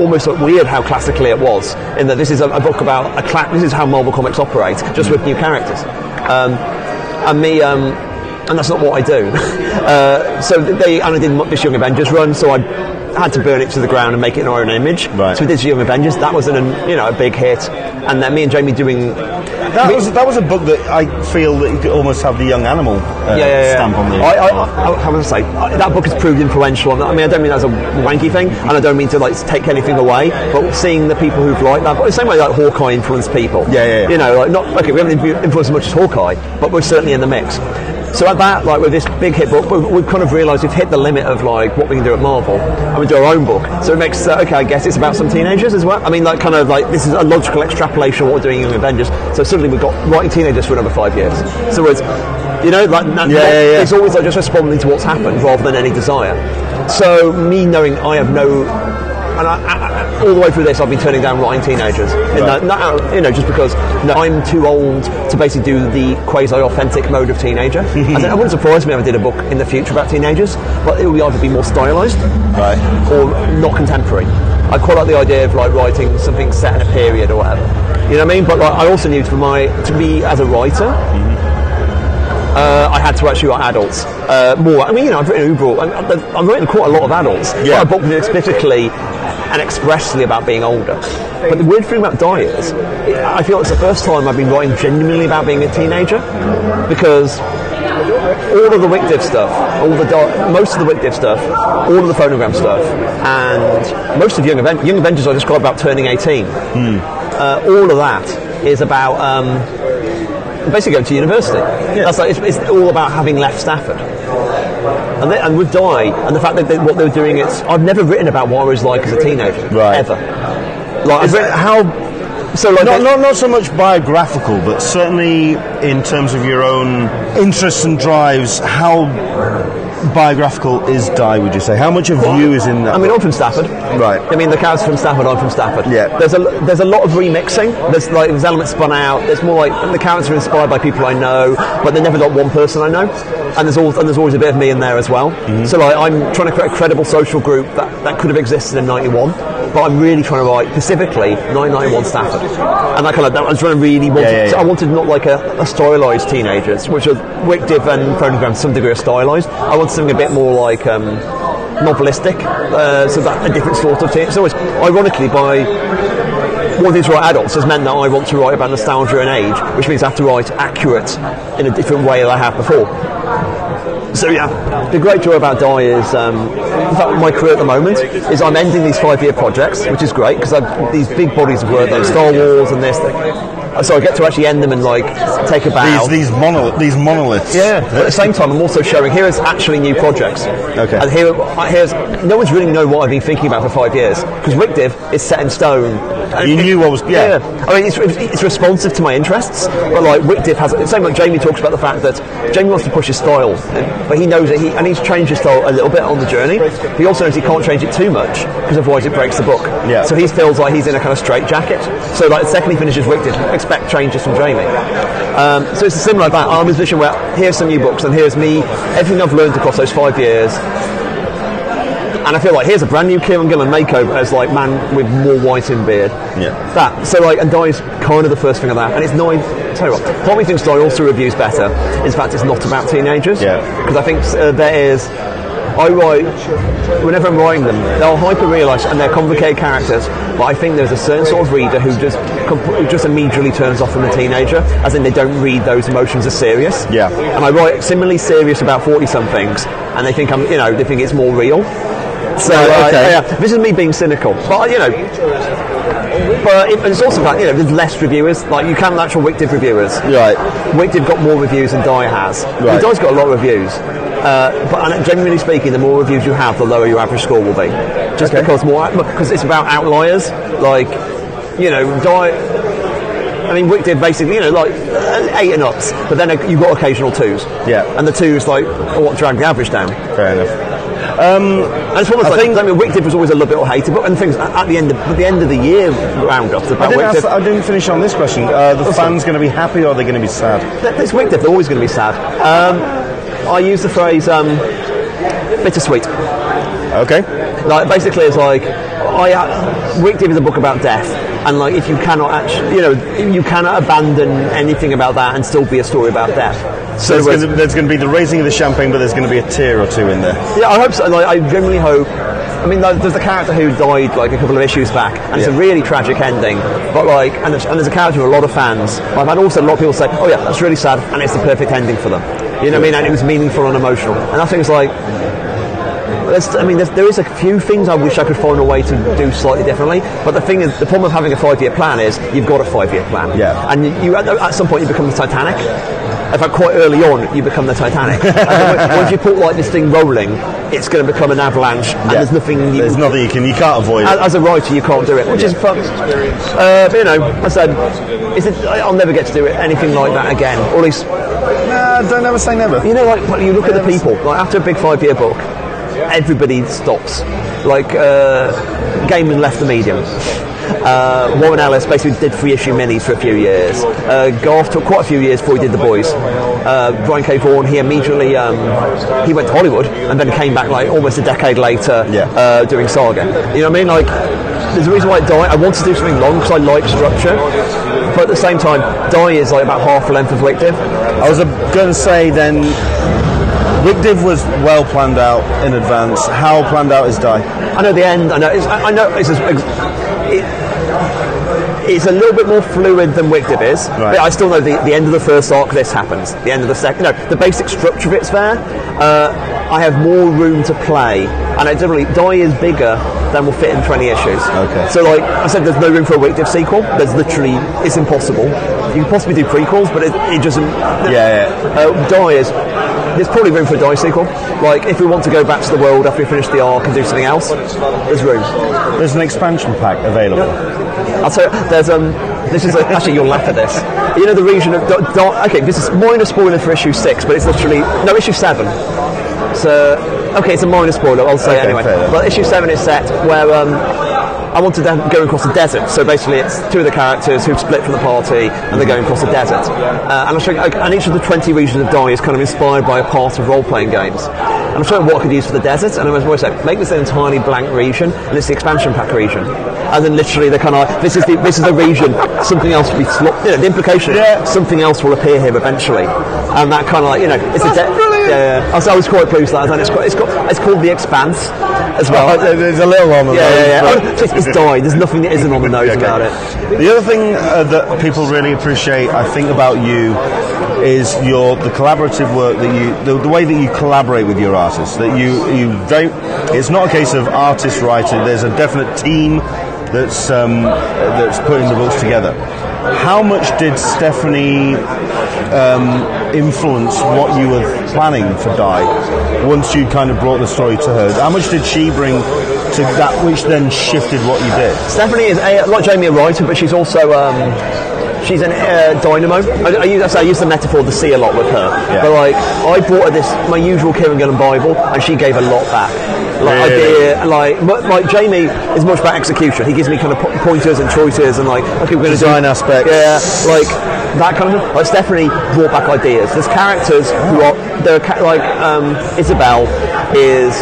almost weird how classically it was in that this is a, a book about a cla- this is how Marvel Comics operate just with new characters. Um, and me um, and that's not what I do. Uh, so they and I did this Young Avengers run so I had to burn it to the ground and make it in our own image Right. so we did Young Avengers that was an you know a big hit and then me and Jamie doing That was that was a book that I feel that you could almost have the young animal uh, yeah, yeah, yeah. stamp on the. I, I, I, how would I say? That book has proved influential. I mean, I don't mean that's a wanky thing, and I don't mean to like take anything away. But seeing the people who've liked that, the same way like Hawkeye influenced people. Yeah, yeah, yeah. You know, like not okay. We haven't influenced as much as Hawkeye, but we're certainly in the mix. So at that, like with this big hit book, we've, we've kind of realised we've hit the limit of like what we can do at Marvel, and we our own book. So it makes uh, okay. I guess it's about some teenagers as well. I mean, like kind of like this is a logical extrapolation of what we're doing in Avengers. So suddenly we've got writing teenagers for another five years. So it's you know like Yeah, yeah, yeah. it's always like just responding to what's happened rather than any desire. So me knowing I have no, and I, I, I- all the way through this, I've been turning down writing teenagers. And Right. you know, just because no, I'm too old to basically do the quasi-authentic mode of teenager. I think it wouldn't surprise me if I did a book in the future about teenagers, but it would either be more stylised Right. or not contemporary. I quite like the idea of like writing something set in a period or whatever. You know what I mean? But like, I also knew for my to be as a writer, uh, I had to actually write adults uh, more. I mean, you know, I've written Uber, I've I've written quite a lot of adults. Yeah. But a book that's explicitly and expressly about being older. But the weird thing about Die is, I feel it's the first time I've been writing genuinely about being a teenager because all of the WicDiv stuff, all the Di- most of the WicDiv stuff, all of the phonogram stuff, and most of Young, Aven- Young Avengers I describe about turning 18. Uh, all of that is about um, basically going to university. That's like, it's, it's all about having left Stafford. And, they, and with Die, and the fact that they, what they were doing, it's I've never written about what I was like as a teenager, Right. ever. Like written, how so like not, not, not so much biographical, but certainly in terms of your own interests and drives, how biographical is Die, would you say? How much of you is in that? I mean, I'm from Stafford. Right. I mean, the character's from Stafford. I'm from Stafford. Yeah. There's a there's a lot of remixing. There's like there's elements spun out. There's more like the characters are inspired by people I know, but they're never like one person I know. And there's always and there's always a bit of me in there as well. Mm-hmm. So like I'm trying to create a credible social group that, that could have existed in '91, but I'm really trying to write specifically 991 Stafford. And I kind of I was trying to really want. Yeah, yeah, I wanted not like a, a stylized teenagers, which are WicDiv and Phonogram to some degree are stylized. I wanted something a bit more like um, novelistic, uh, so that a different sort of thing. So it's ironically by wanting to write adults has meant that I want to write about nostalgia and age, which means I have to write accurate in a different way than I have before. So yeah, the great joy about Die is, um, in fact, my career at the moment is I'm ending these five-year projects, which is great because these big bodies of work, like Star Wars and this. Thing. So I get to actually end them and like take a bow. these these these monoliths. Yeah, but at the same time, I'm also showing here is actually new projects. Okay. And here, here's no one's really known what I've been thinking about for five years because WicDiv is set in stone. You knew what was- yeah. I mean, it's, it's responsive to my interests, but like WicDiv has. Same like Jamie talks about the fact that Jamie wants to push his style, but he knows that he and he's changed his style a little bit on the journey. He also knows he can't change it too much because otherwise it breaks the book. Yeah. So he feels like he's in a kind of straight jacket. So like the second he finishes WicDiv, expect changes from Jamie. Um, so it's similar like that. I'm in a position where here's some new books and here's me, everything I've learned across those five years. And I feel like here's a brand new Kieron Gillen makeover as like man with more white in beard. Yeah. That so like and Die's kind of the first thing of that, and it's not. Tell you what, part of me thinks Die also reviews better. In fact, it's not about teenagers. Yeah. Because I think uh, there is. I write whenever I'm writing them, they're hyper realised and they're complicated characters. But I think there's a certain sort of reader who just who just immediately turns off from the teenager, as in they don't read those emotions as serious. Yeah. And I write similarly serious about forty somethings, and they think I'm, you know, they think it's more real. So Right, uh, okay. yeah, this is me being cynical, but you know, but it, it's also about you know there's less reviewers. Like you can actual WicDiv reviewers. Right. WicDiv got more reviews than Die has. Right. Die's got a lot of reviews. Uh, but and generally speaking, the more reviews you have, the lower your average score will be. Just Okay. because more because it's about outliers. Like You know, Di. I mean, Wick did basically, you know, like uh, eight and ups, but then you've got occasional twos. Yeah. And the twos, like, what drag the average down. Fair enough. And it's almost I like, think- I mean, Wicked was always a little bit hated, but and things at the end of at the end of the year roundups I about didn't, ask. I didn't finish on this question. Uh, the fans going to be happy or are they going to be sad? This Wicked, they're always going to be sad. Um, I use the phrase um, bittersweet. Okay. Like basically, it's like I uh, Wicked is a book about death, and like if you cannot actually, you know, you cannot abandon anything about that and still be a story about death. So there's going, to, there's going to be the raising of the champagne, but there's going to be a tear or two in there. Yeah, I hope so. Like, I genuinely hope. I mean, there's a character who died like a couple of issues back, and it's a really tragic ending. But like, and there's, and there's a character with a lot of fans. I've had also a lot of people say, "Oh yeah, that's really sad," and it's the perfect ending for them. You know what I mean? And it was meaningful and emotional. And I think it's like. I mean, there's, there is a few things I wish I could find a way to do slightly differently. But the thing is, the problem of having a five-year plan is you've got a five-year plan. Yeah. And you, at, at some point, you become the Titanic. In fact, quite early on, you become the Titanic. and once you put like this thing rolling, it's going to become an avalanche, and Yeah. there's nothing. You, There's nothing you can, you can't avoid as, it. as a writer, you can't do it, which is fun. Uh, but you know, I said, is it, I'll never get to do it anything like that again. Or at least, Nah, don't ever say never. you know, like when you look at the people. Like after a big five-year book, everybody stops. Like uh, Gaiman left the medium. Uh, Warren Ellis basically did free issue minis for a few years. Uh, Garth took quite a few years before he did The Boys. Uh, Brian K. Vaughan, he immediately um, he went to Hollywood and then came back like almost a decade later Yeah. uh, doing Saga. You know what I mean? Like, there's a reason why Die. I want to do something long because I like structure, but at the same time, Die is like about half the length of Wicked. I was going to say then, WicDiv was well planned out in advance. How planned out is Die? I know the end. I know. It's, I I know. It's, it, Thank you it's a little bit more fluid than Wicked is, Right. but I still know the, the end of the first arc. This happens. The end of the second. No, the basic structure of it's there. Uh, I have more room to play, and it generally Die is bigger than will fit in 20 issues. Okay. So, like I said, there's no room for a Wicked sequel. There's literally it's impossible. You can possibly do prequels, but it, it doesn't. Yeah, yeah. Uh, Die is. There's probably room for a Die sequel. Like, if we want to go back to the world after we finish the arc and do something else, there's room. There's an expansion pack available. I'll tell you, there's um, this is a, actually you'll laugh at this. You know the region of Di- Di- okay, this is minor spoiler for issue six, but it's literally no issue seven. So okay, it's a minor spoiler. I'll say Okay, anyway. But issue seven is set where um, I wanted them going across the desert. So basically, it's two of the characters who've split from the party and they're going across the desert. Uh, and I'm showing, and each of the 20 regions of Die is kind of inspired by a part of role-playing games. And I'm showing what I could use for the desert, and I was always like, make this an entirely blank region, and it's the expansion pack region. And then literally they're kind of like, this is the this is the region. Something else will be, you know, the implication Yeah. something else will appear here eventually, and that kind of like, you know, it's a That's de- brilliant. Yeah, yeah. I was, I was quite pleased with that, and it's, quite, it's, got, it's called the Expanse as well. Oh, there's a little on the Yeah, nose, yeah, yeah. It's, it's died. There's nothing that isn't on the nose Okay. about it. The other thing uh, that people really appreciate, I think, about you is your the collaborative work that you the, the way that you collaborate with your artists. That you you don't. It's not a case of artist writer. There's a definite team that's um, that's putting the books together. How much did Stephanie um, influence what you were planning for Die once you kind of brought the story to her? How much did she bring to that, which then shifted what you did? Stephanie is a, like Jamie a writer, but she's also um, she's an uh, dynamo. I, I, use, I use the metaphor of the sea a lot with her. Yeah. But like I brought her this my usual Kieron Gillen Bible, and she gave a lot back. Like Really? idea, like like Jamie is much about execution. He gives me kind of pointers and choices, and like okay, we're going to Design do, aspects. Yeah, like that kind of. thing. Like Stephanie brought back ideas. There's characters who are there. Are like um, Isabel is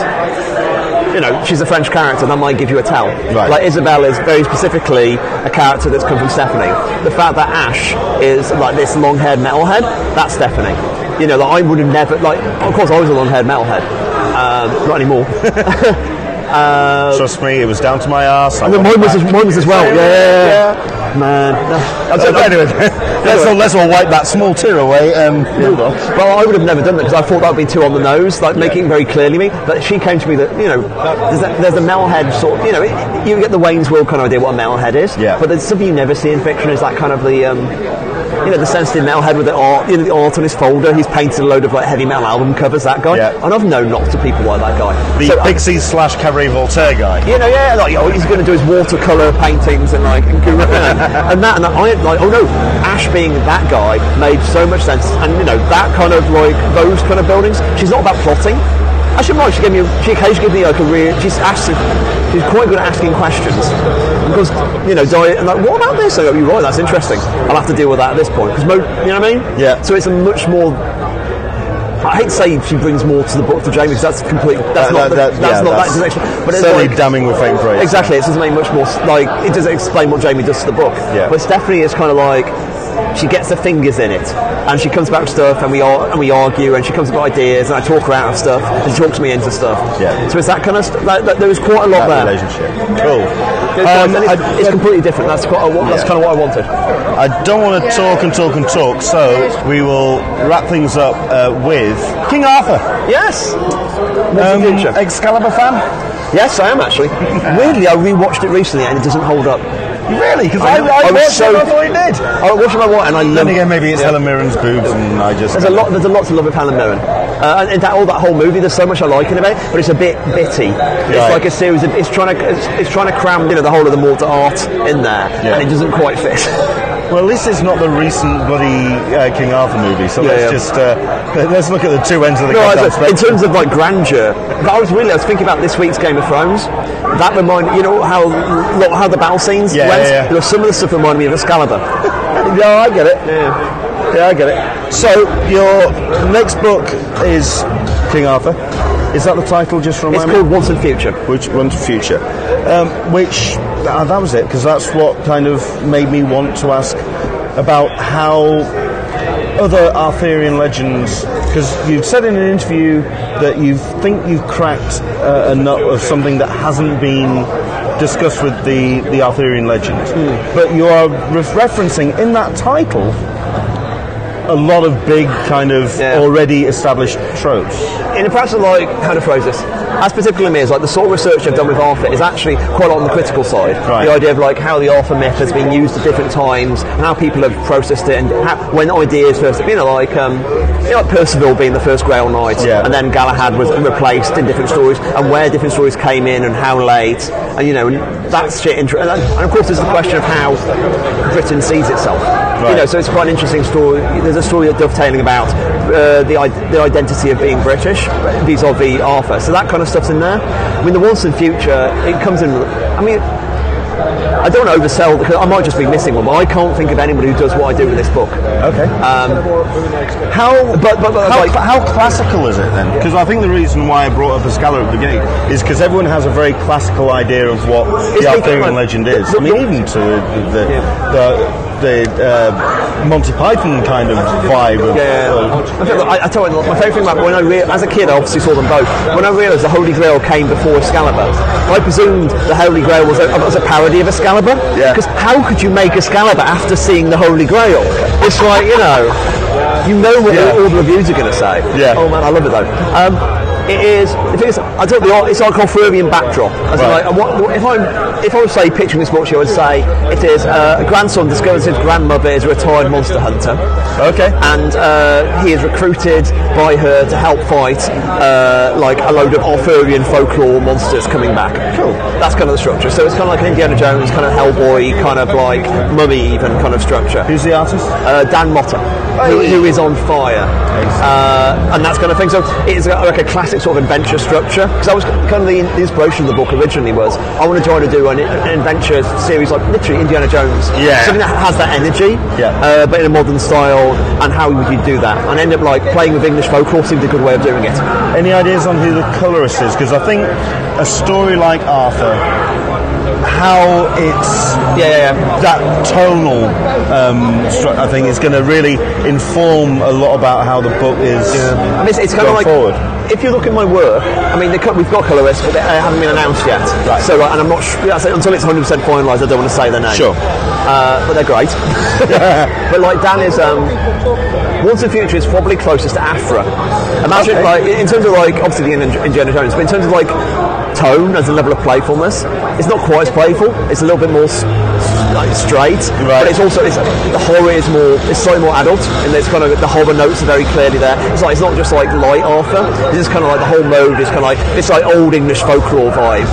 you know, she's a French character, and that might give you a tell. Right. Like Isabel is very specifically a character that's come from Stephanie. The fact that Ash is like this long-haired metalhead, that's Stephanie. You know, like I would have never like. Of course, I was a long-haired metalhead. Um, not anymore. Trust me, it was down to my ass. I mean, mine was, as, mine was as well. Yeah, yeah, yeah. man. No. I'm So anyway, let's all, let's all wipe that small tear away. Um, move on. Well, I would have never done that because I thought that would be too on the nose, like making very clearly me. But she came to me that you know, there's, a, there's a metalhead sort. Of, you know, it, you get the Wayne's World kind of idea what a metalhead is. Yeah. But there's something you never see in fiction is that kind of the. Um, you know, the sensitive metalhead with the art, you know, the art on his folder. He's painted a load of like heavy metal album covers. That guy, Yeah. and I've known lots of people like that guy. The So, Pixies slash Cabaret Voltaire guy. you know, yeah, like oh, he's going to do his watercolor paintings and like and, and that and I like oh no, Ash being that guy made so much sense, and you know that kind of like those kind of buildings. She's not about plotting. Actually, right, she gave me. She occasionally gave me like a real. She's asked. She's quite good at asking questions because you know, di- and like, what about this? I go, you're right. That's interesting. I'll have to deal with that at this point because mo- you know what I mean? Yeah. So it's a much more. I hate to say she brings more to the book to Jamie because that's complete. That's uh, That- not. the, that- that's yeah, not that's that direction. But it's certainly like, damning with faint praise. Exactly, it doesn't make much more like it doesn't explain what Jamie does to the book. Yeah. But Stephanie is kind of like she gets her fingers in it, and she comes back with stuff, and we ar- and we argue, and she comes up with ideas, and I talk her out of stuff, and she talks me into stuff. Yeah. So it's that kind of st- that, that, there was quite a lot That there. relationship. Cool. It's, Um, it's, I- it's completely different. That's quite. A, that's Yeah. kind of what I wanted. I don't want to talk and talk and talk, so we will wrap things up uh, with King Arthur. Yes. Um. Excalibur fan? Yes, I am actually. Weirdly, I rewatched it recently, and it doesn't hold up. Really? Because I I. I, I watched so- it I thought it did. I watched it my wife, and I love. Then again, maybe it's Helen Mirren's boobs, and I just. There's a lot. There's a lot to love with Helen Mirren, uh, and, and that, all that whole movie. There's so much I like in it, but it's a bit bitty. It's Right. like a series of. It's trying to. It's, it's trying to cram, you know, the whole of the Morte d'Arthur in there, Yeah. and it doesn't quite fit. Well, this is not the recent bloody uh, King Arthur movie, so Yeah, let's yeah. just uh, let's look at the two ends of the No, a- in terms of like grandeur, but I was really I was thinking about this week's Game of Thrones. That reminded you know how how the battle scenes Yeah, went. yeah. There was some of the stuff reminded me of Excalibur. Yeah, I get it. Yeah. Yeah, I get it. So your next book is King Arthur. Is that the title? Just from It's me. called Once and Future. which runs future, um, which uh, that was it because that's what kind of made me want to ask about how other Arthurian legends. Because you've said in an interview that you think you've cracked uh, a nut of something that hasn't been discussed with the the Arthurian legends, but you are re- referencing in that title. A lot of big, kind of Yeah. already established tropes. in a process like how to phrase this as particularly me is like the sort of research I've done with Arthur is actually quite a lot on the critical side Right. the idea of like how the Arthur myth has been used at different times and how people have processed it and how, when ideas first you know like um, you know like Percival being the first Grail Knight Yeah. and then Galahad was replaced in different stories and where different stories came in and how late and you know and that's shit inter- and, and of course there's the question of how Britain sees itself you know so it's quite an interesting story there's a story dovetailing about uh, the, the identity of being British vis-a-vis Arthur. So that kind of stuff's in there. I mean, the Wilson future, it comes in. I mean, I don't want to oversell because I might just be missing one, but I can't think of anyone who does what I do with this book. Okay. Um, How, but but, but how, like, how classical is it then? Because I think the reason why I brought up Excalibur at the beginning is because everyone has a very classical idea of what It's the Arthurian legend is. the- I mean, the- even to the the, the uh, Monty Python kind of vibe. Of, Yeah, I, I, tell you, my favourite thing about when I rea- as a kid, I obviously saw them both. When I realised the Holy Grail came before Excalibur, I presumed the Holy Grail was a, was a parody of Excalibur. Yeah. Because how could you make Excalibur after seeing the Holy Grail? It's like you know, you know what Yeah. all, all the reviews are going to say. Yeah. Oh man, I love it though. Um, it is. The thing is, I the it's like a Arthurian backdrop. As Right. like, what, what- if I if I was say pitching this book, to you, I would say it is uh, a grandson discovers his grandmother is a retired monster hunter okay. and uh, he is recruited by her to help fight uh, like a load of Arthurian folklore monsters coming back. Cool. That's kind of the structure. So it's kind of like an Indiana Jones, kind of Hellboy, kind of like Mummy, even kind of structure. Who's the artist? Uh, Dan Mora, who, who is on fire, uh, and that kind of thing. So it's like a classic sort of adventure structure. Because that was kind of the, the inspiration of the book originally was I want to try to do an, an adventure series like literally Indiana Jones. Yeah. Something that has that energy, Yeah. uh, but in a modern style. And how would you do that? And end up like playing with English folklore seemed a good way of doing it. Any ideas on who the colorist is? Because I think a story like Arthur, how it's Yeah, yeah, yeah. that tonal, um, I think is going to really inform a lot about how the book is. I mean, it's, it's kind of like forward. if you look at my work. I mean, we've got colorists, but they uh, haven't been announced yet. Right. So, uh, and I'm not sure until it's 100 percent finalised. I don't want to say their name. Sure. uh, but they're great. but like Dan is. Um, Once and Future is probably closest to Aphra. Imagine, Okay. like, in terms of like, obviously the Indiana Jones, but in terms of like tone, there's a level of playfulness. It's not quite as playful. It's a little bit more like straight, Right. but it's also it's, the horror is more it's slightly more adult, and it's kind of the horror notes are very clearly there. It's like it's not just like light Arthur. It's just kind of like the whole mode is kind of like it's like old English folklore vibe.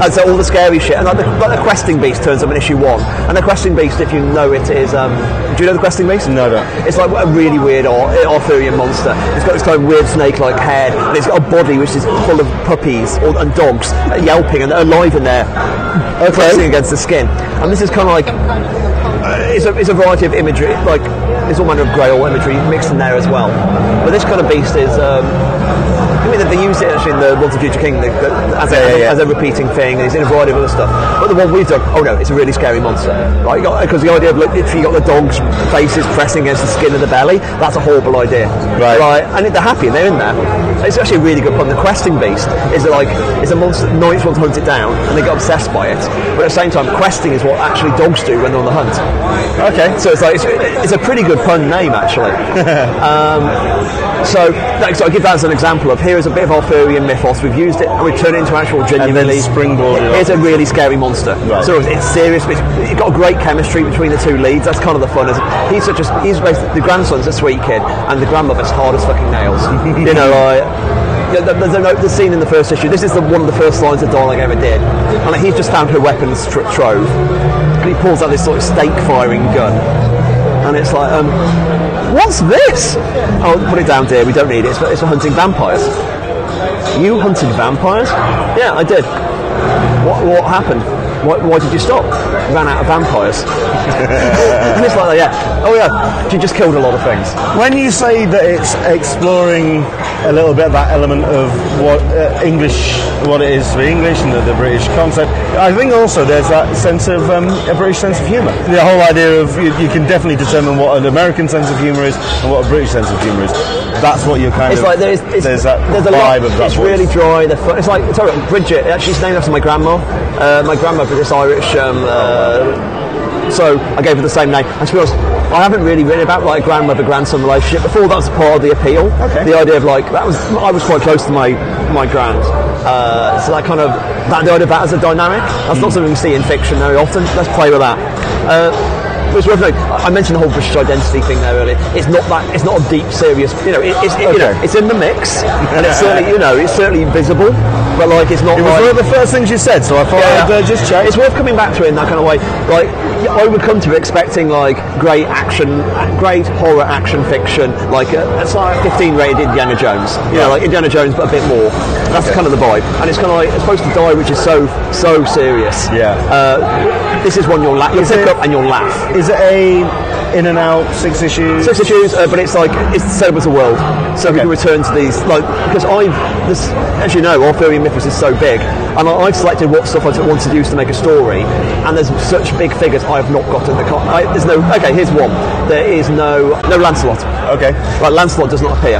And so all the scary shit, and like the, like the questing beast turns up in issue one, and the questing beast, if you know it, is um, do you know the questing beast? No, don't. It's like a really weird Ar- Arthurian monster. It's got this kind of weird snake-like head, and it's got a body which is full of puppies or, and dogs yelping and alive in there, pressing against the skin. And this is kind of like uh, it's a, it's a variety of imagery, like there's all manner of Grail imagery mixed in there as well. But this kind of beast is. Um, I mean, they use it actually in the Once and Future King the, the, as, a, Yeah, yeah, as a repeating thing, and it's in a variety of other stuff. But the one we've done, oh no, it's a really scary monster. Right? Because the idea of like, literally you got the dogs' faces pressing against the skin of the belly, that's a horrible idea. Right. And they're happy and they're in there. It's actually a really good pun. The questing beast is like it's a monster knights want to hunt it down and they get obsessed by it. But at the same time, questing is what actually dogs do when they're on the hunt. Okay. So it's like it's, it's a pretty good pun name actually. um, so, so I give that as an example of here is a bit of Arthurian mythos. We've used it and we've turned it into actual genuinely. springboarded Here's a really scary monster. Right. So it's serious. But it's, it's got a great chemistry between the two leads. That's kind of the fun. Is he's such a he's basically the grandson's a sweet kid and the grandmother's hard as fucking nails. you know, like. There's a, note- the scene in the first issue. This is the, one of the first lines of dialogue I ever did, and like, he's just found her weapons tr- trove, and he pulls out this sort of stake firing gun, and it's like, um, what's this? Oh, put it down, dear. We don't need it. It's for, it's for hunting vampires. You hunted vampires? Yeah, I did. What, what happened? Why, why did you stop? Ran out of vampires. and it's like, yeah. Oh yeah, she just killed a lot of things. When you say that it's exploring a little bit of that element of what uh, English, what it is to be English and the, the British concept, I think also there's that sense of um, a British sense of humour. The whole idea of you, you can definitely determine what an American sense of humour is and what a British sense of humour is. That's what you're kind It's of. like there's, it's, there's that there's a vibe lot. of that. It's voice. really dry. It's like sorry, Bridget. Actually, it's named after my grandma. Uh, my grandma, British Irish. Um, uh, so I gave her the same name. And to be honest, I haven't really written about like grandmother grandson relationship before. That was part of the appeal. Okay. The idea of like that was I was quite close to my my grand. Uh, so that kind of that the idea of that as a dynamic. That's not something you see in fiction very often. Let's play with that. Uh, but it's worth noting. I mentioned the whole British identity thing there earlier. It's not that. It's not a deep, serious. You know, it, it's it, you know, it's in the mix, and it's certainly you know, it's certainly visible, but like it's not. It was like, one of the first things you said, so I thought yeah, I'd uh, just check. It's worth coming back to it in that kind of way. Like I would come to it expecting like great action, great horror action fiction, like a, it's like a 15 rated Indiana Jones. You know, like Indiana Jones, but a bit more. That's kind of the vibe, and it's kind of like it's supposed to die, which is so so serious. Yeah. Uh, this is one you'll laugh. You'll pick up and you'll laugh. Is it a in and out six issues? Six issues, uh, but it's like it's the same as the world. So we can return to these, like because I've this, as you know, Arthurian Mythos is so big, and I, I've selected what stuff I want to use to make a story, and there's such big figures I have not got in the. Con- I, there's no. Okay, here's one. There is no no Lancelot. Okay. Like Lancelot does not appear.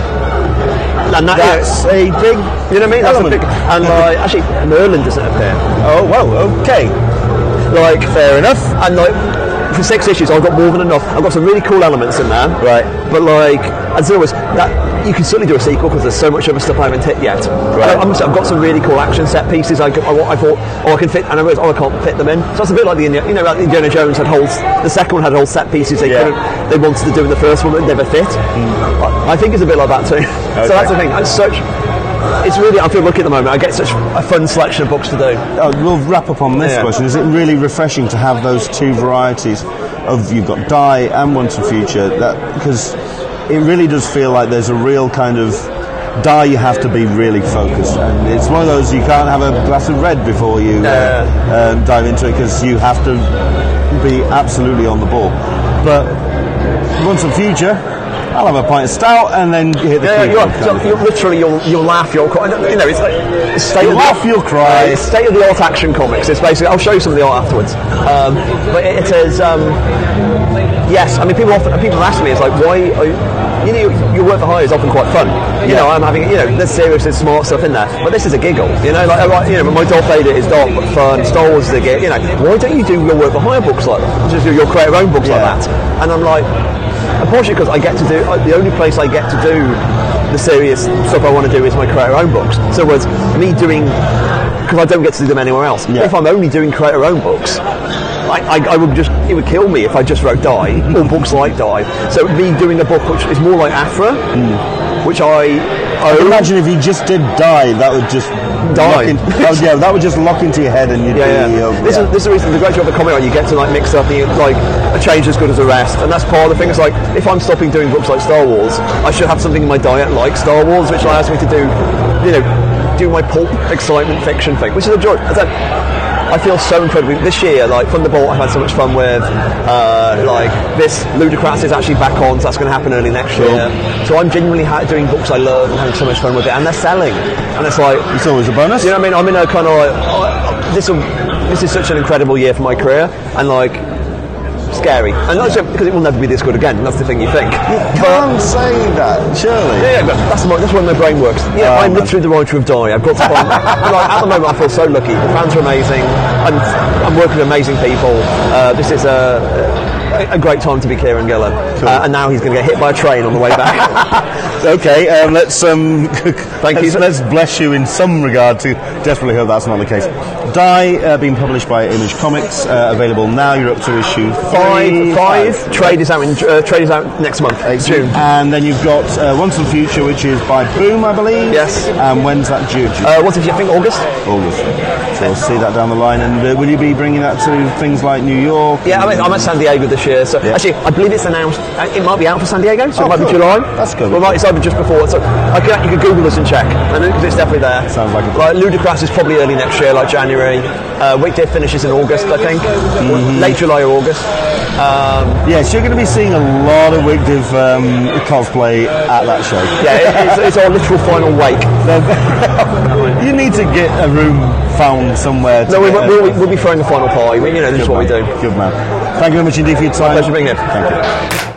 And that, That's a big. you know what I mean? That's a big, and like actually Merlin doesn't appear. Oh well. Okay. Like Fair enough. and like for six issues, I've got more than enough. I've got some really cool elements in there. Right. But like, as always, that you can certainly do a sequel because there's so much other stuff I haven't hit yet. Right. I, I've got some really cool action set pieces. I, I, I thought, oh, I can fit, and I realised, oh, I can't fit them in. So it's a bit like the you know, like Indiana Jones had holes. The second one had whole set pieces they Yeah. couldn't, they wanted to do in the first one that never fit. Mm. I, I think it's a bit like that too. Okay. So that's the thing. It's such. It's really. I feel lucky at the moment. I get such a fun selection of books to do. Oh, we'll wrap up on this Yeah. question. Is it really refreshing to have those two varieties of you've got Die and Once and Future? That because it really does feel like there's a real kind of Die. You have to be really focused, and it's one of those you can't have a glass of red before you uh, um, dive into it because you have to be absolutely on the ball. But Once and Future. I'll have a pint of stout and then hit the Yeah, you're, you're, you're literally you'll you'll laugh, you'll cry. You know, it's like state you'll of laugh, the, you'll cry. Uh, state of the art action comics. It's basically. I'll show you some of the art afterwards. Um, but it, it is. Um, yes, I mean people often people ask me, it's like why. Are you, you know, your- work for hire is often quite fun. You know, I'm having, you know, there's serious and smart stuff in there, but this is a giggle. You know, like, write- you know, my Darth Vader is dark but fun. Star Wars is a giggle. You know, why don't you do your work for hire books like that? Just do your create your own books Yeah. like that. And I'm like, unfortunately, because I get to do uh, the only place I get to do the serious stuff I want to do is my create your own books. So, in other words, me doing because I don't get to do them anywhere else. Yeah. If I'm only doing creator own books, I, I, I would just it would kill me if I just wrote Die mm-hmm. or books like Die. So me doing a book which is more like Aphra, mm. which I I own. imagine if you just did die, that would just Die. In, that would, yeah, that would just lock into your head, and you'd Yeah, be. yeah. uh, This, yeah. Is, this is the reason the great job of comic art you get to like mix up the like a change as good as a rest, and that's part of the thing. It's like if I'm stopping doing books like Star Wars, I should have something in my diet like Star Wars, which allows me to do, you know, do my pulp excitement fiction thing, which is a joy. I, feel so incredibly this year. Like from the Bolt, I've had so much fun with. Uh, like this, Ludocrats is actually back on, so that's going to happen early next year. So I'm genuinely ha- doing books I love and having so much fun with it, and they're selling, and it's like it's always a bonus. you know what I mean? I'm in a kind of like oh, this. Will, this is such an incredible year for my career, and like scary, and not just because it will never be this good again. That's the thing you think. You can't say that, surely. Yeah, yeah, but that's, my, that's why my brain works. Yeah, I'm literally the writer of Die. I've got to find. like, at the moment, I feel so lucky. The fans are amazing. I'm, I'm working with amazing people. Uh, this is a, a, great time to be Kieron Gillen. Uh, and now he's going to get hit by a train on the way back. Okay, um, let's um, Thank let's, you. let's bless you in some regard. To desperately hope that's not the case. Die, uh, being published by Image Comics, uh, available now. You're up to issue five. Five Trade is out. In, uh, trade is out next month, June. And then you've got uh, Once and Future, which is by Boom, I believe. Yes. And when's that due? Uh, what if you think August? August. So we'll see that down the line. And uh, will you be bringing that to things like New York? Yeah, I'm at, I'm at San Diego this year. So Yeah. actually, I believe it's announced. uh, It might be out for San Diego, so Oh, it might cool. be July. That's good. Well, it might- just before. So I can, you can Google this and check, and it- it's definitely there. Sounds like a- like Ludocrats is probably early next year, like January. Uh, Diff finishes in August, I think, Mm-hmm. late July or August. Um, Yes, you're going to be seeing a lot of WicDiv um, cosplay at that show. yeah, it, it's, it's our literal final wake. you need to get a room found somewhere. To No, we, a- we'll, we'll be throwing the final party. We, you know, this is Good what we do. Good man. Thank you very much indeed for your time. Pleasure being here. Thank you.